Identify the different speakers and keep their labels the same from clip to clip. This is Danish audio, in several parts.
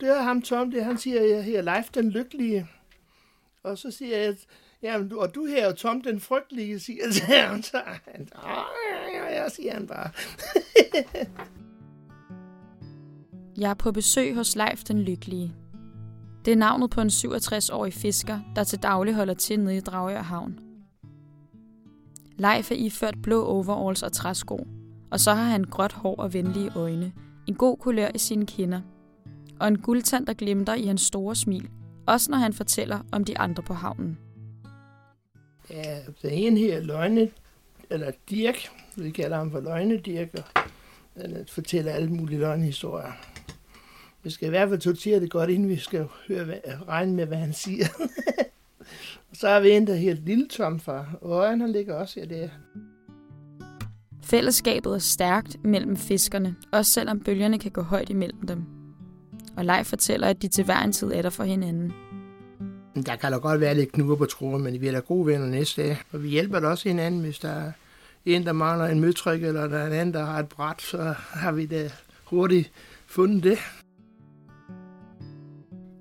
Speaker 1: Det er ham, Tom, det han siger, jeg her Leif den lykkelige. Og så siger jeg, ja, og du her, Tom den frygtelige, siger jeg til ham. Så han, ja, ja, siger han bare.
Speaker 2: Jeg er på besøg hos Leif den Lykkelige. Det er navnet på en 67-årig fisker, der til daglig holder til nede i Dragør Havn. Leif er iført blå overalls og træsko, og så har han gråt hår og venlige øjne, en god kulør i sine kinder, og en guldtand, der glimter i hans store smil, også når han fortæller om de andre på havnen.
Speaker 1: Ja, der er en her, Løgne, eller Dirk, vi kalder ham for Løgne Dirk, og han fortæller alle mulige løgnehistorier. Vi skal i hvert fald tortere det godt, inden vi skal høre, regne med, hvad han siger. og så har vi en, der hedder Lille Tom fra Øjen, han ligger også her der.
Speaker 2: Fællesskabet er stærkt mellem fiskerne, også selvom bølgerne kan gå højt imellem dem. Og Leif fortæller, at de til hver en tid er der for hinanden.
Speaker 1: Der kan da godt være lidt knuger på troen, men vi er da gode venner næste dag. Og vi hjælper da også hinanden, hvis der er en, der mangler en møtryk, eller der er en anden, der har et bræt, så har vi da hurtigt fundet det.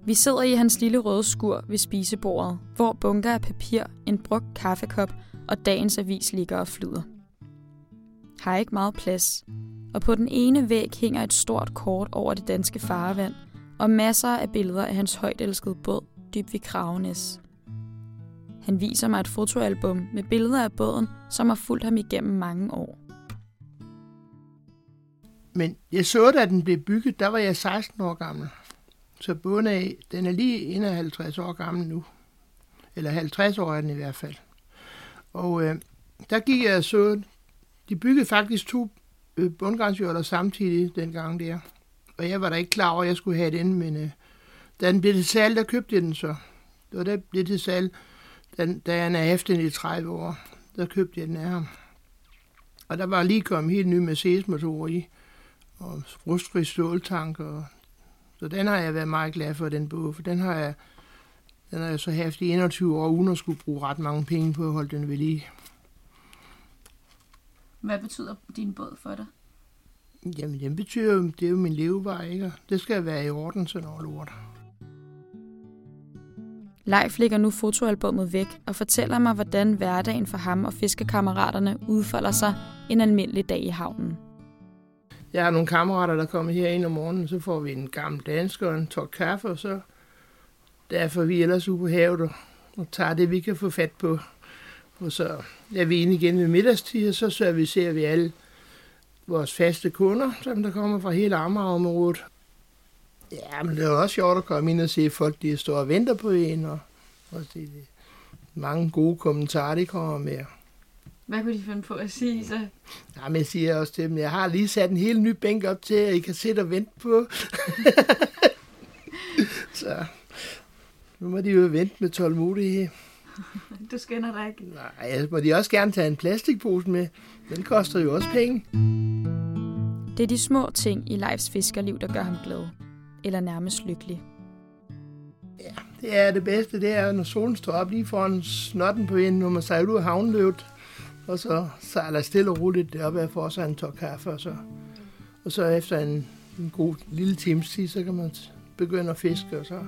Speaker 2: Vi sidder i hans lille røde skur ved spisebordet, hvor bunker af papir, en brugt kaffekop og dagens avis ligger og flyder. Har ikke meget plads, og på den ene væg hænger et stort kort over det danske farvand og masser af billeder af hans højt elskede båd dyb ved Kravenes. Han viser mig et fotoalbum med billeder af båden, som har fulgt ham igennem mange år.
Speaker 1: Men jeg så, da den blev bygget, der var jeg 16 år gammel. Så båden er, den er lige 51 år gammel nu. Eller 50 år er den i hvert fald. Og øh, der gik jeg og så, de byggede faktisk to øh, bundgangsjoller samtidig dengang der. Og jeg var da ikke klar over, at jeg skulle have den, men øh, da den blev til salg, der købte jeg den så. Det var da blev til salg, da, da han er efter i 30 år. Der købte jeg den af ham. Og der var lige kommet helt ny Mercedes-motor i, og rustfri ståltank, og så den har jeg været meget glad for, den båd, for den har jeg, den har jeg så haft i 21 år, uden at skulle bruge ret mange penge på at holde den ved lige.
Speaker 2: Hvad betyder din båd for dig?
Speaker 1: Jamen, den betyder jo, det er jo min levevej, ikke? Det skal være i orden, sådan noget lort.
Speaker 2: Leif lægger nu fotoalbummet væk og fortæller mig, hvordan hverdagen for ham og fiskekammeraterne udfolder sig en almindelig dag i havnen.
Speaker 1: Jeg har nogle kammerater, der kommer her ind om morgenen, så får vi en gammel dansker og en tår kaffe, og så derfor vi ellers ude på havet og, og tager det, vi kan få fat på. Og så er vi inde igen ved middagstid, og så servicerer vi alle vores faste kunder, som der kommer fra hele Amagerområdet. Ja, men det er også sjovt at komme ind og se folk, de står og venter på en, og, og det, det, mange gode kommentarer, de kommer med.
Speaker 2: Hvad kunne de finde på at sige så?
Speaker 1: Jamen, jeg siger også til dem, jeg har lige sat en helt ny bænk op til, at I kan sætte og vente på. så nu må de jo vente med tålmodighed.
Speaker 2: Du skynder dig ikke?
Speaker 1: Nej, jeg må de også gerne tage en plastikpose med. Den koster jo også penge.
Speaker 2: Det er de små ting i Leifs fiskerliv, der gør ham glad. Eller nærmest lykkelig.
Speaker 1: Ja, det er det bedste, det er, når solen står op lige foran snotten på en, når man sejler ud af havnløbet, og så sejler stille og roligt deroppe for sig en tår kaffe, og så, og så efter en, en god lille times tid, så kan man begynde at fiske, og så,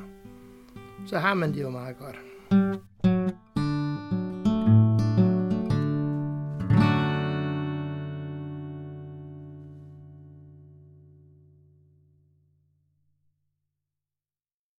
Speaker 1: så har man det jo meget godt.